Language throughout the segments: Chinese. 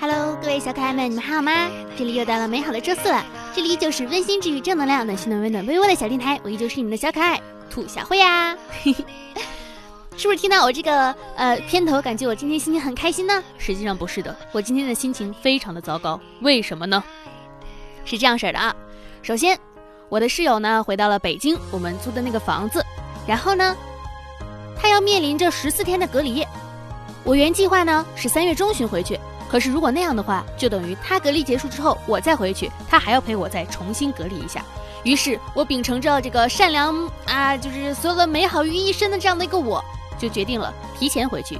Hello，各位小可爱们，你们还好吗？这里又到了美好的周四了，这里就是温馨治愈、正能量、暖心暖温暖、微温的小电台，我依旧是你们的小可爱兔小慧呀。是不是听到我这个呃片头，感觉我今天心情很开心呢？实际上不是的，我今天的心情非常的糟糕。为什么呢？是这样式的啊，首先，我的室友呢回到了北京，我们租的那个房子，然后呢，他要面临着十四天的隔离。我原计划呢是三月中旬回去，可是如果那样的话，就等于他隔离结束之后我再回去，他还要陪我再重新隔离一下。于是我秉承着这个善良啊，就是所有的美好于一身的这样的一个我，就决定了提前回去，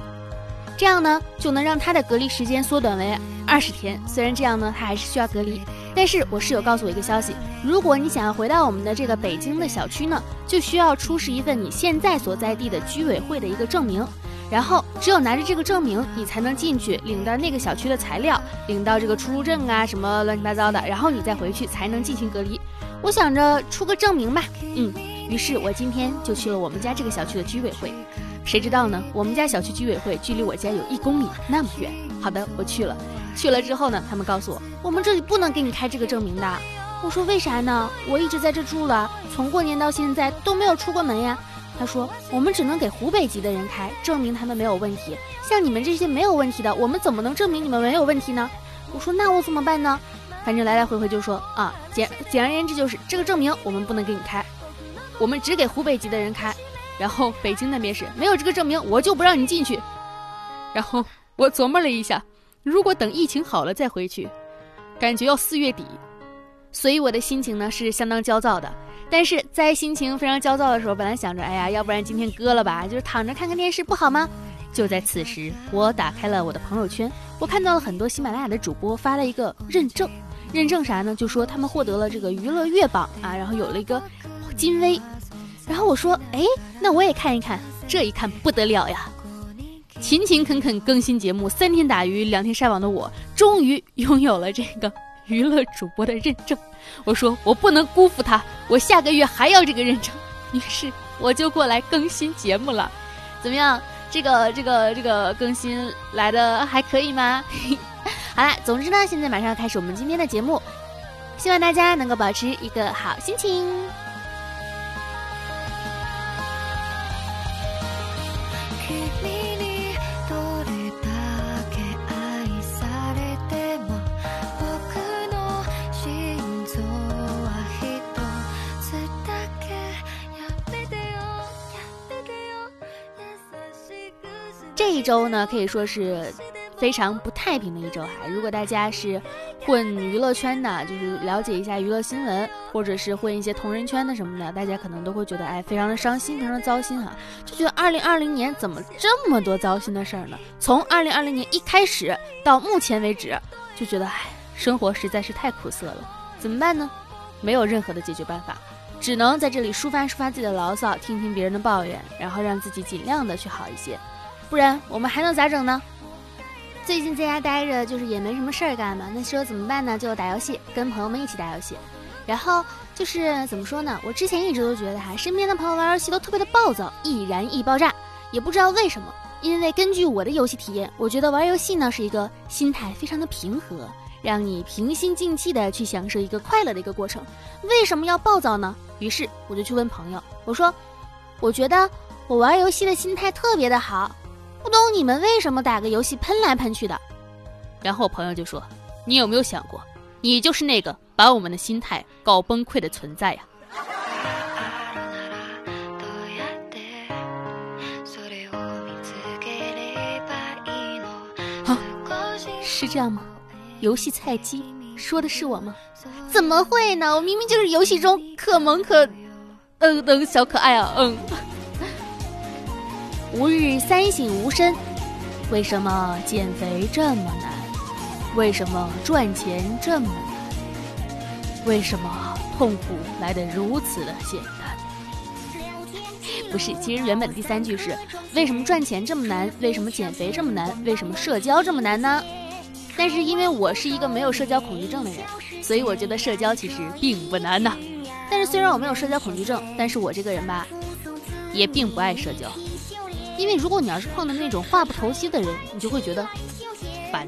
这样呢就能让他的隔离时间缩短为二十天。虽然这样呢他还是需要隔离，但是我室友告诉我一个消息：如果你想要回到我们的这个北京的小区呢，就需要出示一份你现在所在地的居委会的一个证明。然后只有拿着这个证明，你才能进去领到那个小区的材料，领到这个出入证啊什么乱七八糟的，然后你再回去才能进行隔离。我想着出个证明吧，嗯，于是我今天就去了我们家这个小区的居委会。谁知道呢？我们家小区居委会距离我家有一公里那么远。好的，我去了，去了之后呢，他们告诉我，我们这里不能给你开这个证明的。我说为啥呢？我一直在这住了，从过年到现在都没有出过门呀。他说：“我们只能给湖北籍的人开，证明他们没有问题。像你们这些没有问题的，我们怎么能证明你们没有问题呢？”我说：“那我怎么办呢？”反正来来回回就说啊，简简而言之就是这个证明我们不能给你开，我们只给湖北籍的人开。然后北京那边是没有这个证明，我就不让你进去。然后我琢磨了一下，如果等疫情好了再回去，感觉要四月底，所以我的心情呢是相当焦躁的。但是在心情非常焦躁的时候，本来想着，哎呀，要不然今天割了吧，就是躺着看看电视不好吗？就在此时，我打开了我的朋友圈，我看到了很多喜马拉雅的主播发了一个认证，认证啥呢？就说他们获得了这个娱乐月榜啊，然后有了一个金威。然后我说，哎，那我也看一看。这一看不得了呀，勤勤恳恳更新节目，三天打鱼两天晒网的我，终于拥有了这个。娱乐主播的认证，我说我不能辜负他，我下个月还要这个认证，于是我就过来更新节目了。怎么样？这个这个这个更新来的还可以吗？好了，总之呢，现在马上要开始我们今天的节目，希望大家能够保持一个好心情。一周呢，可以说是非常不太平的一周哈。如果大家是混娱乐圈的，就是了解一下娱乐新闻，或者是混一些同人圈的什么的，大家可能都会觉得哎，非常的伤心，非常的糟心哈。就觉得二零二零年怎么这么多糟心的事儿呢？从二零二零年一开始到目前为止，就觉得哎，生活实在是太苦涩了。怎么办呢？没有任何的解决办法，只能在这里抒发抒发自己的牢骚，听听别人的抱怨，然后让自己尽量的去好一些。不然我们还能咋整呢？最近在家待着，就是也没什么事儿干嘛。那说怎么办呢？就打游戏，跟朋友们一起打游戏。然后就是怎么说呢？我之前一直都觉得哈，身边的朋友玩游戏都特别的暴躁，易燃易爆炸。也不知道为什么，因为根据我的游戏体验，我觉得玩游戏呢是一个心态非常的平和，让你平心静气的去享受一个快乐的一个过程。为什么要暴躁呢？于是我就去问朋友，我说，我觉得我玩游戏的心态特别的好。不懂你们为什么打个游戏喷来喷去的，然后我朋友就说：“你有没有想过，你就是那个把我们的心态搞崩溃的存在呀？”啊，是这样吗？游戏菜鸡说的是我吗？怎么会呢？我明明就是游戏中可萌可，嗯嗯小可爱啊，嗯。吾日三省吾身，为什么减肥这么难？为什么赚钱这么难？为什么痛苦来得如此的简单？不是，其实原本第三句是：为什么赚钱这么难？为什么减肥这么难？为什么社交这么难呢？但是因为我是一个没有社交恐惧症的人，所以我觉得社交其实并不难呐。但是虽然我没有社交恐惧症，但是我这个人吧，也并不爱社交。因为如果你要是碰到那种话不投机的人，你就会觉得烦。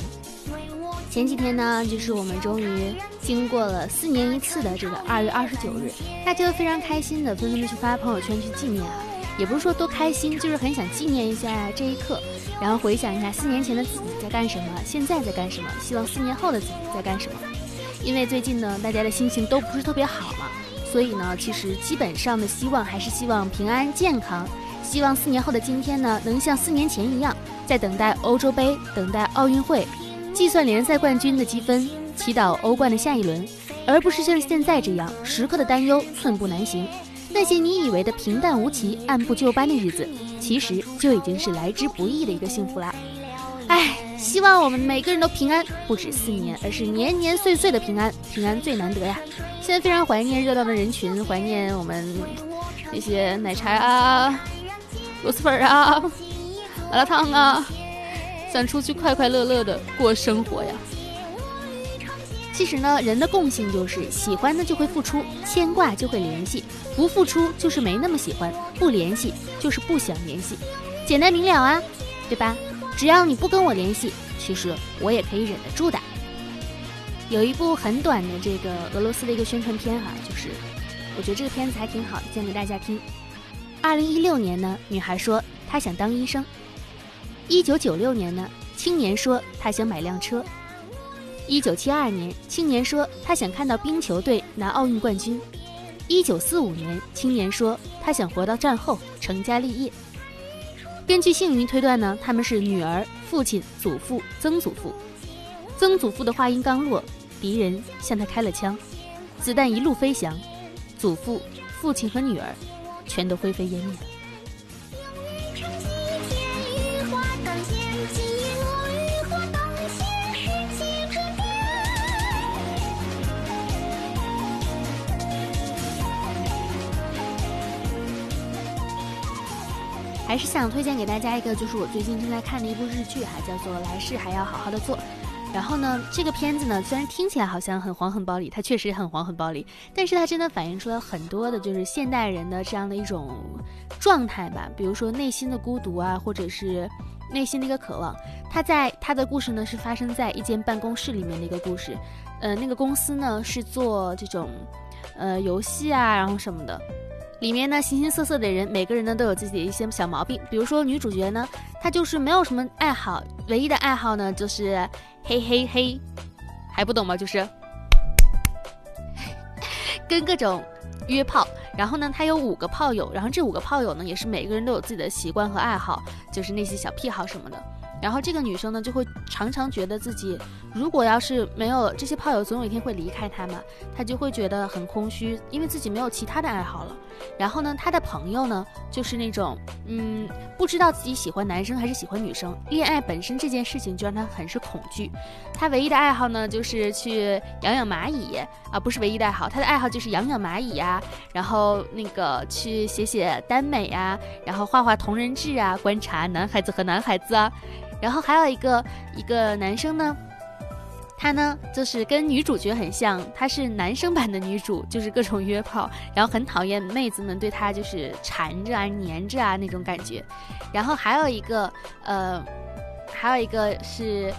前几天呢，就是我们终于经过了四年一次的这个二月二十九日，大家都非常开心的，纷纷的去发朋友圈去纪念啊。也不是说多开心，就是很想纪念一下这一刻，然后回想一下四年前的自己在干什么，现在在干什么，希望四年后的自己在干什么。因为最近呢，大家的心情都不是特别好嘛，所以呢，其实基本上的希望还是希望平安健康，希望四年后的今天呢，能像四年前一样，在等待欧洲杯，等待奥运会，计算联赛冠军的积分，祈祷欧冠的下一轮，而不是像现在这样时刻的担忧，寸步难行。那些你以为的平淡无奇、按部就班的日子，其实就已经是来之不易的一个幸福啦。唉，希望我们每个人都平安，不止四年，而是年年岁岁的平安。平安最难得呀！现在非常怀念热闹的人群，怀念我们那些奶茶啊、螺蛳粉啊、麻辣烫啊，想出去快快乐乐的过生活呀。其实呢，人的共性就是喜欢的就会付出，牵挂就会联系，不付出就是没那么喜欢，不联系就是不想联系，简单明了啊，对吧？只要你不跟我联系，其实我也可以忍得住的。有一部很短的这个俄罗斯的一个宣传片哈，就是我觉得这个片子还挺好的，讲给大家听。二零一六年呢，女孩说她想当医生；一九九六年呢，青年说他想买辆车。一九七二年，青年说他想看到冰球队拿奥运冠军。一九四五年，青年说他想活到战后成家立业。根据姓名推断呢，他们是女儿、父亲、祖父、曾祖父。曾祖父的话音刚落，敌人向他开了枪，子弹一路飞翔，祖父、父亲和女儿全都灰飞烟灭。还是想推荐给大家一个，就是我最近正在看的一部日剧哈，叫做《来世还要好好的做》。然后呢，这个片子呢，虽然听起来好像很黄很暴力，它确实很黄很暴力，但是它真的反映出了很多的，就是现代人的这样的一种状态吧。比如说内心的孤独啊，或者是内心的一个渴望。他在他的故事呢，是发生在一间办公室里面的一个故事。呃，那个公司呢是做这种呃游戏啊，然后什么的。里面呢，形形色色的人，每个人呢都有自己的一些小毛病。比如说女主角呢，她就是没有什么爱好，唯一的爱好呢就是嘿嘿嘿，还不懂吗？就是跟各种约炮。然后呢，她有五个炮友，然后这五个炮友呢，也是每个人都有自己的习惯和爱好，就是那些小癖好什么的。然后这个女生呢，就会常常觉得自己，如果要是没有这些炮友，总有一天会离开她嘛，她就会觉得很空虚，因为自己没有其他的爱好了。然后呢，她的朋友呢，就是那种，嗯，不知道自己喜欢男生还是喜欢女生，恋爱本身这件事情就让她很是恐惧。她唯一的爱好呢，就是去养养蚂蚁啊，不是唯一的爱好，她的爱好就是养养蚂蚁呀，然后那个去写写耽美啊，然后画画同人志啊，观察男孩子和男孩子啊。然后还有一个一个男生呢，他呢就是跟女主角很像，他是男生版的女主，就是各种约炮，然后很讨厌妹子们对他就是缠着啊、黏着啊那种感觉。然后还有一个呃，还有一个是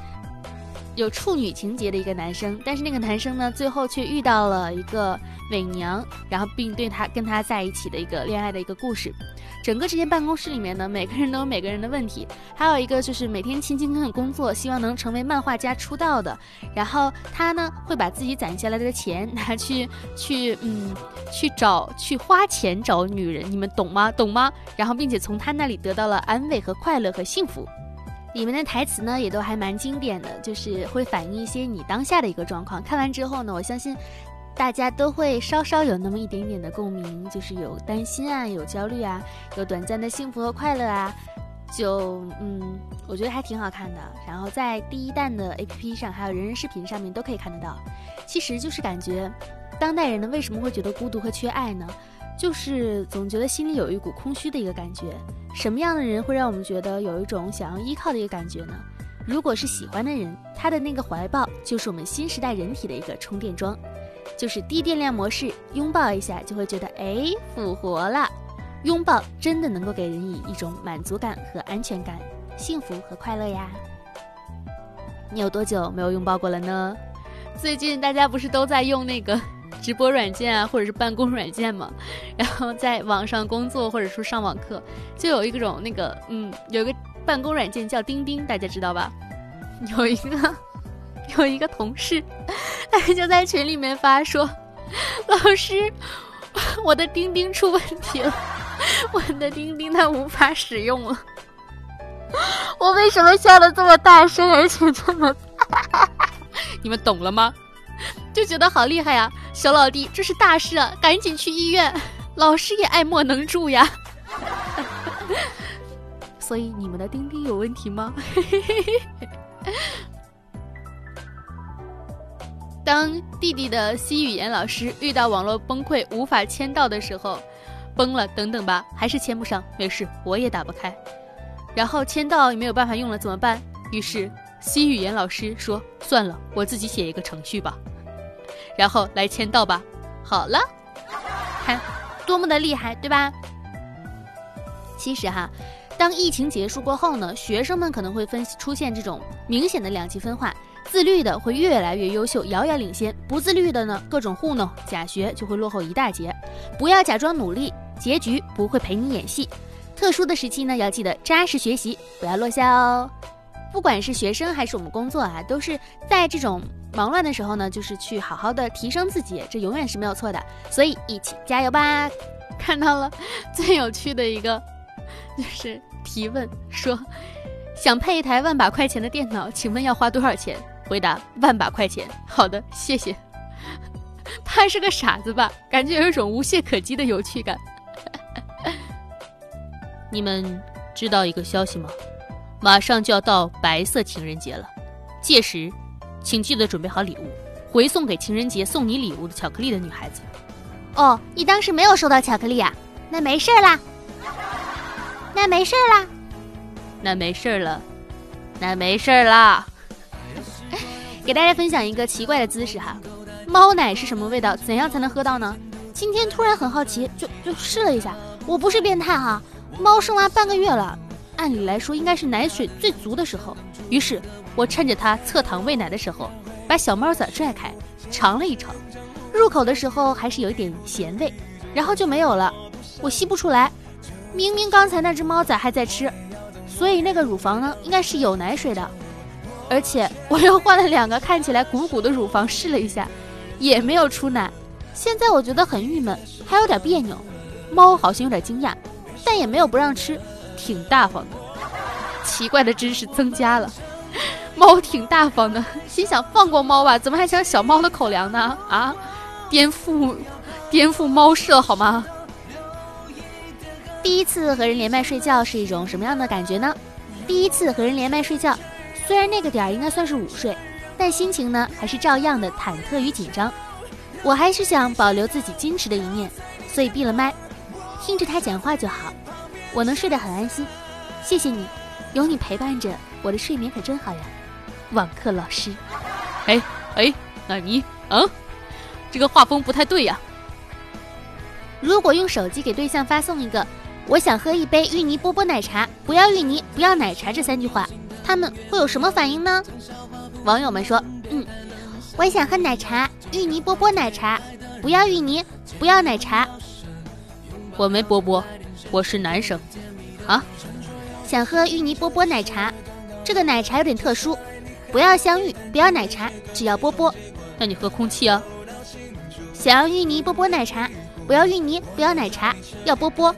有处女情节的一个男生，但是那个男生呢最后却遇到了一个伪娘，然后并对他跟他在一起的一个恋爱的一个故事。整个这间办公室里面呢，每个人都有每个人的问题。还有一个就是每天勤勤恳恳工作，希望能成为漫画家出道的。然后他呢，会把自己攒下来的钱拿去去嗯去找去花钱找女人，你们懂吗？懂吗？然后并且从他那里得到了安慰和快乐和幸福。里面的台词呢也都还蛮经典的，就是会反映一些你当下的一个状况。看完之后呢，我相信。大家都会稍稍有那么一点点的共鸣，就是有担心啊，有焦虑啊，有短暂的幸福和快乐啊，就嗯，我觉得还挺好看的。然后在第一弹的 APP 上，还有人人视频上面都可以看得到。其实就是感觉，当代人呢为什么会觉得孤独和缺爱呢？就是总觉得心里有一股空虚的一个感觉。什么样的人会让我们觉得有一种想要依靠的一个感觉呢？如果是喜欢的人，他的那个怀抱就是我们新时代人体的一个充电桩。就是低电量模式，拥抱一下就会觉得哎复活了。拥抱真的能够给人以一种满足感和安全感，幸福和快乐呀。你有多久没有拥抱过了呢？最近大家不是都在用那个直播软件啊，或者是办公软件嘛？然后在网上工作或者说上网课，就有一种那个嗯，有个办公软件叫钉钉，大家知道吧？有一个有一个同事，他就在群里面发说：“老师，我的钉钉出问题了，我的钉钉它无法使用了。”我为什么笑的这么大声，而且这么？你们懂了吗？就觉得好厉害呀，小老弟，这是大事啊，赶紧去医院。老师也爱莫能助呀。所以你们的钉钉有问题吗？当弟弟的西语言老师遇到网络崩溃无法签到的时候，崩了，等等吧，还是签不上，没事，我也打不开。然后签到也没有办法用了，怎么办？于是西语言老师说：“算了，我自己写一个程序吧。”然后来签到吧。好了，看多么的厉害，对吧？其实哈，当疫情结束过后呢，学生们可能会分出现这种明显的两极分化：自律的会越来越优秀，遥遥领先；不自律的呢，各种糊弄假学就会落后一大截。不要假装努力，结局不会陪你演戏。特殊的时期呢，要记得扎实学习，不要落下哦。不管是学生还是我们工作啊，都是在这种忙乱的时候呢，就是去好好的提升自己，这永远是没有错的。所以一起加油吧！看到了 最有趣的一个，就是提问说，想配一台万把块钱的电脑，请问要花多少钱？回答万把块钱。好的，谢谢。他是个傻子吧？感觉有一种无懈可击的有趣感。你们知道一个消息吗？马上就要到白色情人节了，届时，请记得准备好礼物，回送给情人节送你礼物的巧克力的女孩子。哦，你当时没有收到巧克力啊？那没事啦，那没事啦，那没事了，那没事啦。给大家分享一个奇怪的姿势哈，猫奶是什么味道？怎样才能喝到呢？今天突然很好奇，就就试了一下。我不是变态哈。猫生完半个月了，按理来说应该是奶水最足的时候。于是，我趁着它侧躺喂奶的时候，把小猫崽拽开，尝了一尝。入口的时候还是有一点咸味，然后就没有了。我吸不出来，明明刚才那只猫仔还在吃，所以那个乳房呢，应该是有奶水的。而且我又换了两个看起来鼓鼓的乳房试了一下，也没有出奶。现在我觉得很郁闷，还有点别扭。猫好像有点惊讶。但也没有不让吃，挺大方的。奇怪的知识增加了，猫挺大方的，心想放过猫吧，怎么还抢小猫的口粮呢？啊，颠覆，颠覆猫舍好吗？第一次和人连麦睡觉是一种什么样的感觉呢？第一次和人连麦睡觉，虽然那个点儿应该算是午睡，但心情呢还是照样的忐忑与紧张。我还是想保留自己矜持的一面，所以闭了麦。听着他讲话就好，我能睡得很安心。谢谢你，有你陪伴着，我的睡眠可真好呀。网课老师，哎哎，那你啊，这个画风不太对呀。如果用手机给对象发送一个“我想喝一杯芋泥波波奶茶，不要芋泥，不要奶茶”这三句话，他们会有什么反应呢？网友们说：“嗯，我想喝奶茶，芋泥波波奶茶，不要芋泥，不要奶茶。”我没波波，我是男生，啊，想喝芋泥波波奶茶，这个奶茶有点特殊，不要香芋，不要奶茶，只要波波。那你喝空气啊。想要芋泥波波奶茶，不要芋泥，不要奶茶，要波波。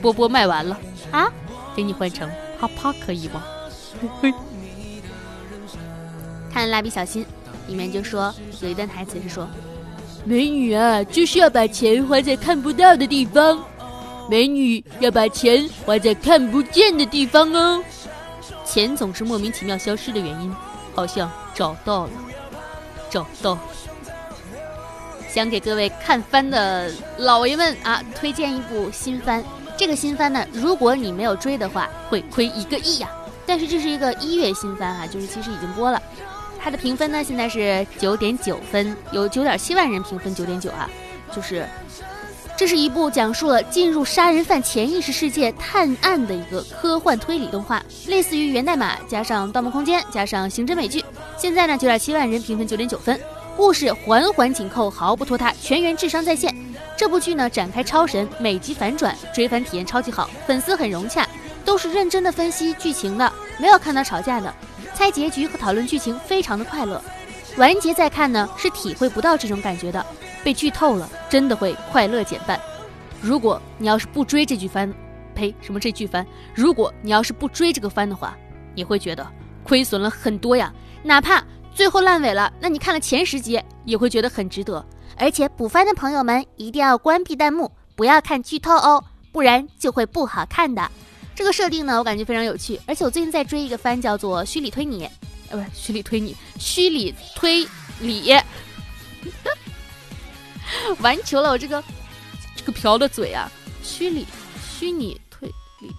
波波卖完了啊，给你换成啪啪可以吗？看蜡笔小新，里面就说有一段台词是说，美女啊，就是要把钱花在看不到的地方。美女要把钱花在看不见的地方哦，钱总是莫名其妙消失的原因，好像找到了，找到。想给各位看番的老爷们啊，推荐一部新番。这个新番呢，如果你没有追的话，会亏一个亿呀。但是这是一个一月新番哈，就是其实已经播了。它的评分呢，现在是九点九分，有九点七万人评分九点九啊，就是。这是一部讲述了进入杀人犯潜意识世界探案的一个科幻推理动画，类似于源代码加上盗梦空间加上刑侦美剧，现在呢九点七万人，评分九点九分。故事环环紧扣，毫不拖沓，全员智商在线。这部剧呢展开超神，每集反转，追番体验超级好，粉丝很融洽，都是认真的分析剧情的，没有看到吵架的，猜结局和讨论剧情非常的快乐。完结再看呢是体会不到这种感觉的，被剧透了真的会快乐减半。如果你要是不追这剧番，呸，什么这剧番？如果你要是不追这个番的话，你会觉得亏损了很多呀，哪怕。最后烂尾了，那你看了前十集也会觉得很值得。而且补番的朋友们一定要关闭弹幕，不要看剧透哦，不然就会不好看的。这个设定呢，我感觉非常有趣。而且我最近在追一个番，叫做《虚拟推理》，呃，不是虚拟推理，虚拟推理。完球了，我这个这个瓢的嘴啊！虚拟虚拟推理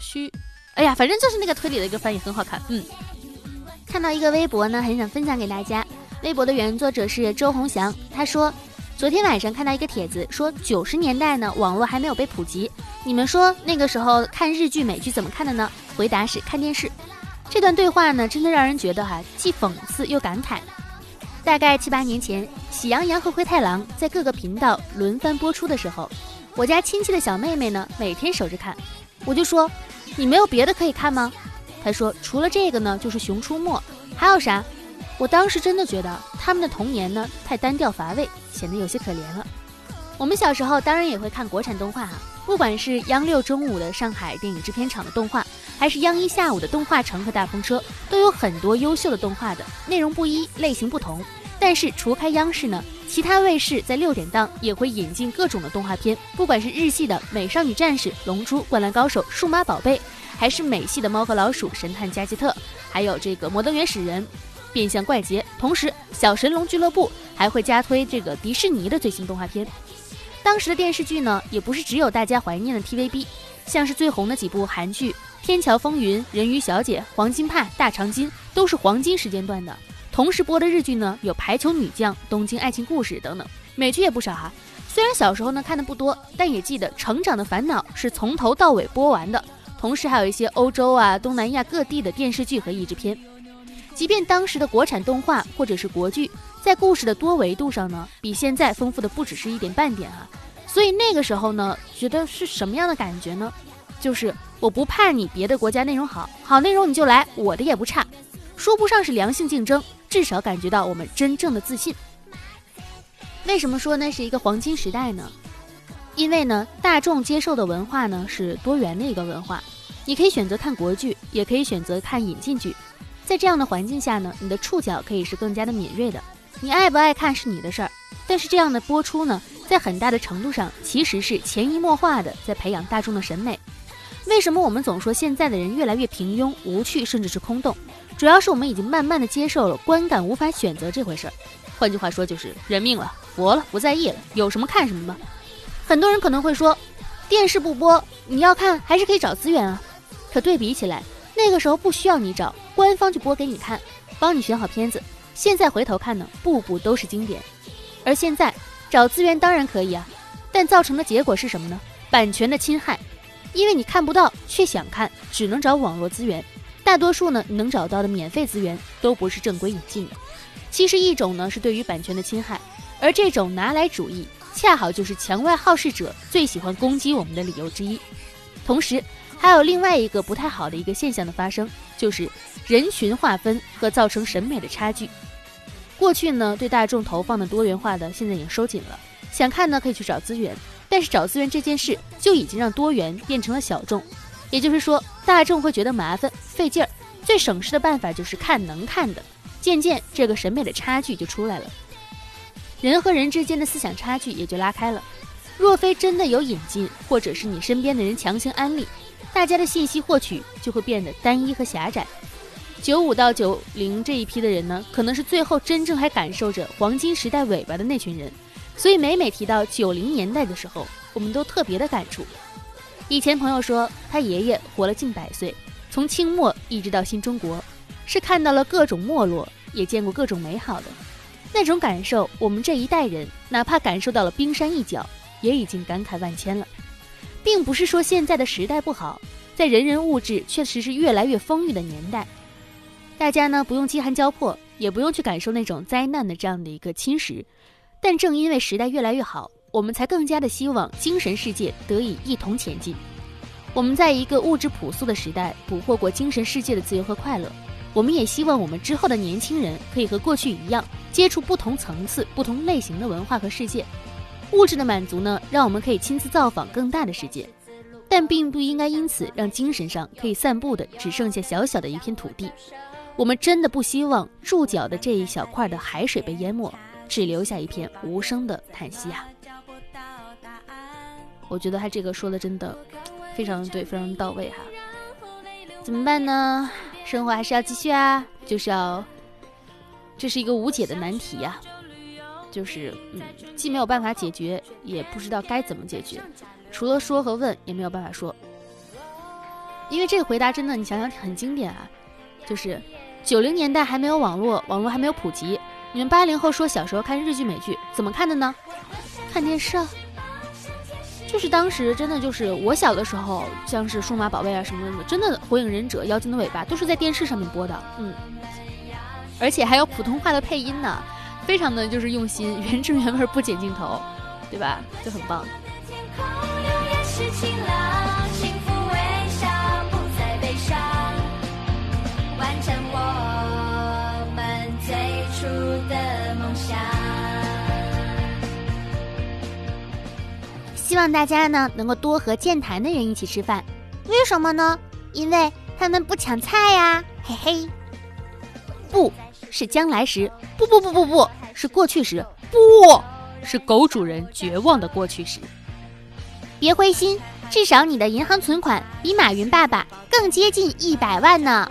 虚，哎呀，反正就是那个推理的一个翻译很好看，嗯。看到一个微博呢，很想分享给大家。微博的原作者是周鸿祥，他说，昨天晚上看到一个帖子，说九十年代呢，网络还没有被普及。你们说那个时候看日剧、美剧怎么看的呢？回答是看电视。这段对话呢，真的让人觉得哈，既讽刺又感慨。大概七八年前，《喜羊羊和灰太狼》在各个频道轮番播出的时候，我家亲戚的小妹妹呢，每天守着看。我就说，你没有别的可以看吗？她说：“除了这个呢，就是《熊出没》，还有啥？”我当时真的觉得他们的童年呢太单调乏味，显得有些可怜了。我们小时候当然也会看国产动画啊，不管是央六中午的上海电影制片厂的动画，还是央一下午的动画城和大风车，都有很多优秀的动画的，内容不一，类型不同。但是除开央视呢，其他卫视在六点档也会引进各种的动画片，不管是日系的《美少女战士》《龙珠》《灌篮高手》《数码宝贝》。还是美系的《猫和老鼠》《神探加吉特》，还有这个《摩登原始人》《变相怪杰》，同时《小神龙俱乐部》还会加推这个迪士尼的最新动画片。当时的电视剧呢，也不是只有大家怀念的 TVB，像是最红的几部韩剧《天桥风云》《人鱼小姐》《黄金派》《大长今》，都是黄金时间段的。同时播的日剧呢，有《排球女将》《东京爱情故事》等等，美剧也不少哈。虽然小时候呢看的不多，但也记得《成长的烦恼》是从头到尾播完的。同时还有一些欧洲啊、东南亚各地的电视剧和译制片，即便当时的国产动画或者是国剧，在故事的多维度上呢，比现在丰富的不只是一点半点啊。所以那个时候呢，觉得是什么样的感觉呢？就是我不怕你别的国家内容好，好内容你就来，我的也不差，说不上是良性竞争，至少感觉到我们真正的自信。为什么说那是一个黄金时代呢？因为呢，大众接受的文化呢是多元的一个文化，你可以选择看国剧，也可以选择看引进剧。在这样的环境下呢，你的触角可以是更加的敏锐的。你爱不爱看是你的事儿，但是这样的播出呢，在很大的程度上其实是潜移默化的在培养大众的审美。为什么我们总说现在的人越来越平庸、无趣，甚至是空洞？主要是我们已经慢慢的接受了观感无法选择这回事儿。换句话说，就是认命了，佛了，不在意了，有什么看什么吧。很多人可能会说，电视不播，你要看还是可以找资源啊。可对比起来，那个时候不需要你找，官方就播给你看，帮你选好片子。现在回头看呢，步步都是经典。而现在找资源当然可以啊，但造成的结果是什么呢？版权的侵害，因为你看不到却想看，只能找网络资源。大多数呢，你能找到的免费资源都不是正规引进的。其实一种呢是对于版权的侵害，而这种拿来主义。恰好就是墙外好事者最喜欢攻击我们的理由之一。同时，还有另外一个不太好的一个现象的发生，就是人群划分和造成审美的差距。过去呢，对大众投放的多元化的，现在已经收紧了。想看呢，可以去找资源，但是找资源这件事就已经让多元变成了小众。也就是说，大众会觉得麻烦费劲儿，最省事的办法就是看能看的。渐渐，这个审美的差距就出来了。人和人之间的思想差距也就拉开了。若非真的有引进，或者是你身边的人强行安利，大家的信息获取就会变得单一和狭窄。九五到九零这一批的人呢，可能是最后真正还感受着黄金时代尾巴的那群人。所以每每提到九零年代的时候，我们都特别的感触。以前朋友说，他爷爷活了近百岁，从清末一直到新中国，是看到了各种没落，也见过各种美好的。那种感受，我们这一代人哪怕感受到了冰山一角，也已经感慨万千了。并不是说现在的时代不好，在人人物质确实是越来越丰裕的年代，大家呢不用饥寒交迫，也不用去感受那种灾难的这样的一个侵蚀。但正因为时代越来越好，我们才更加的希望精神世界得以一同前进。我们在一个物质朴素的时代，捕获过精神世界的自由和快乐。我们也希望我们之后的年轻人可以和过去一样，接触不同层次、不同类型的文化和世界。物质的满足呢，让我们可以亲自造访更大的世界，但并不应该因此让精神上可以散步的只剩下小小的一片土地。我们真的不希望住脚的这一小块的海水被淹没，只留下一片无声的叹息啊！我觉得他这个说的真的非常对，非常到位哈。怎么办呢？生活还是要继续啊，就是要，这是一个无解的难题呀，就是嗯，既没有办法解决，也不知道该怎么解决，除了说和问，也没有办法说。因为这个回答真的，你想想很经典啊，就是九零年代还没有网络，网络还没有普及，你们八零后说小时候看日剧美剧怎么看的呢？看电视。就是当时真的就是我小的时候，像是数码宝贝啊什么的，真的火影忍者、妖精的尾巴都是在电视上面播的，嗯，而且还有普通话的配音呢，非常的就是用心，原汁原味不剪镜头，对吧？就很棒。希望大家呢能够多和健谈的人一起吃饭，为什么呢？因为他们不抢菜呀，嘿嘿。不是将来时，不不不不不是过去时，不是狗主人绝望的过去时。别灰心，至少你的银行存款比马云爸爸更接近一百万呢。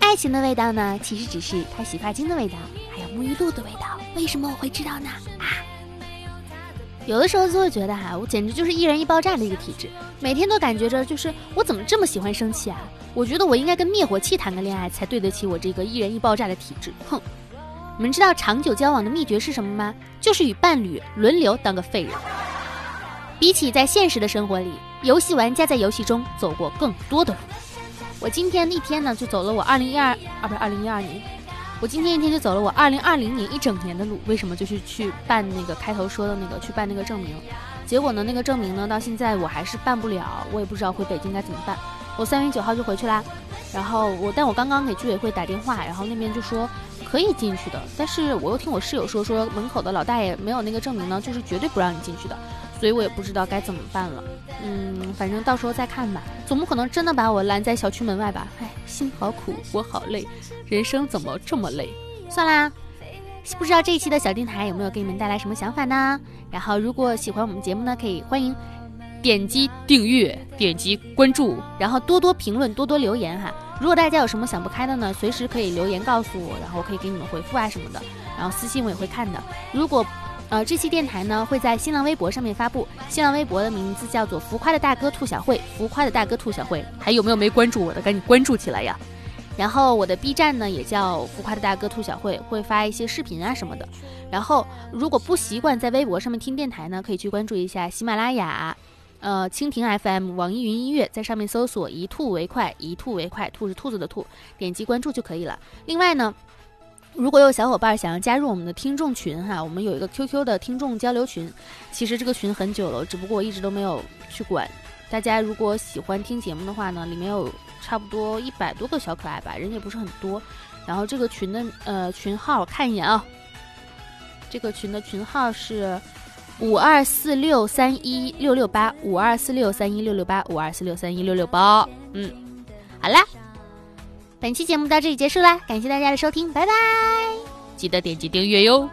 爱情的味道呢，其实只是他洗发精的味道，还有沐浴露的味道。为什么我会知道呢？啊？有的时候就会觉得哈，我简直就是一人一爆炸的一个体质，每天都感觉着就是我怎么这么喜欢生气啊？我觉得我应该跟灭火器谈个恋爱才对得起我这个一人一爆炸的体质。哼，你们知道长久交往的秘诀是什么吗？就是与伴侣轮流当个废人。比起在现实的生活里，游戏玩家在游戏中走过更多的路。我今天一天呢，就走了我二零一二啊，不是二零一二年。我今天一天就走了我二零二零年一整年的路，为什么就是去办那个开头说的那个去办那个证明？结果呢，那个证明呢，到现在我还是办不了，我也不知道回北京该怎么办。我三月九号就回去啦，然后我但我刚刚给居委会打电话，然后那边就说可以进去的，但是我又听我室友说说门口的老大爷没有那个证明呢，就是绝对不让你进去的。所以我也不知道该怎么办了，嗯，反正到时候再看吧，总不可能真的把我拦在小区门外吧？哎，心好苦，我好累，人生怎么这么累？算啦，不知道这一期的小电台有没有给你们带来什么想法呢？然后如果喜欢我们节目呢，可以欢迎点击订阅、点击关注，然后多多评论、多多留言哈。如果大家有什么想不开的呢，随时可以留言告诉我，然后我可以给你们回复啊什么的，然后私信我也会看的。如果呃，这期电台呢会在新浪微博上面发布，新浪微博的名字叫做“浮夸的大哥兔小慧”，浮夸的大哥兔小慧，还有没有没关注我的，赶紧关注起来呀！然后我的 B 站呢也叫“浮夸的大哥兔小慧”，会发一些视频啊什么的。然后如果不习惯在微博上面听电台呢，可以去关注一下喜马拉雅、呃蜻蜓 FM、网易云音乐，在上面搜索“一兔为快”，一兔为快，兔是兔子的兔，点击关注就可以了。另外呢。如果有小伙伴想要加入我们的听众群哈，我们有一个 QQ 的听众交流群。其实这个群很久了，只不过我一直都没有去管。大家如果喜欢听节目的话呢，里面有差不多一百多个小可爱吧，人也不是很多。然后这个群的呃群号看一眼啊，这个群的群号是五二四六三一六六八五二四六三一六六八五二四六三一六六八。嗯，好啦。本期节目到这里结束啦，感谢大家的收听，拜拜！记得点击订阅哟。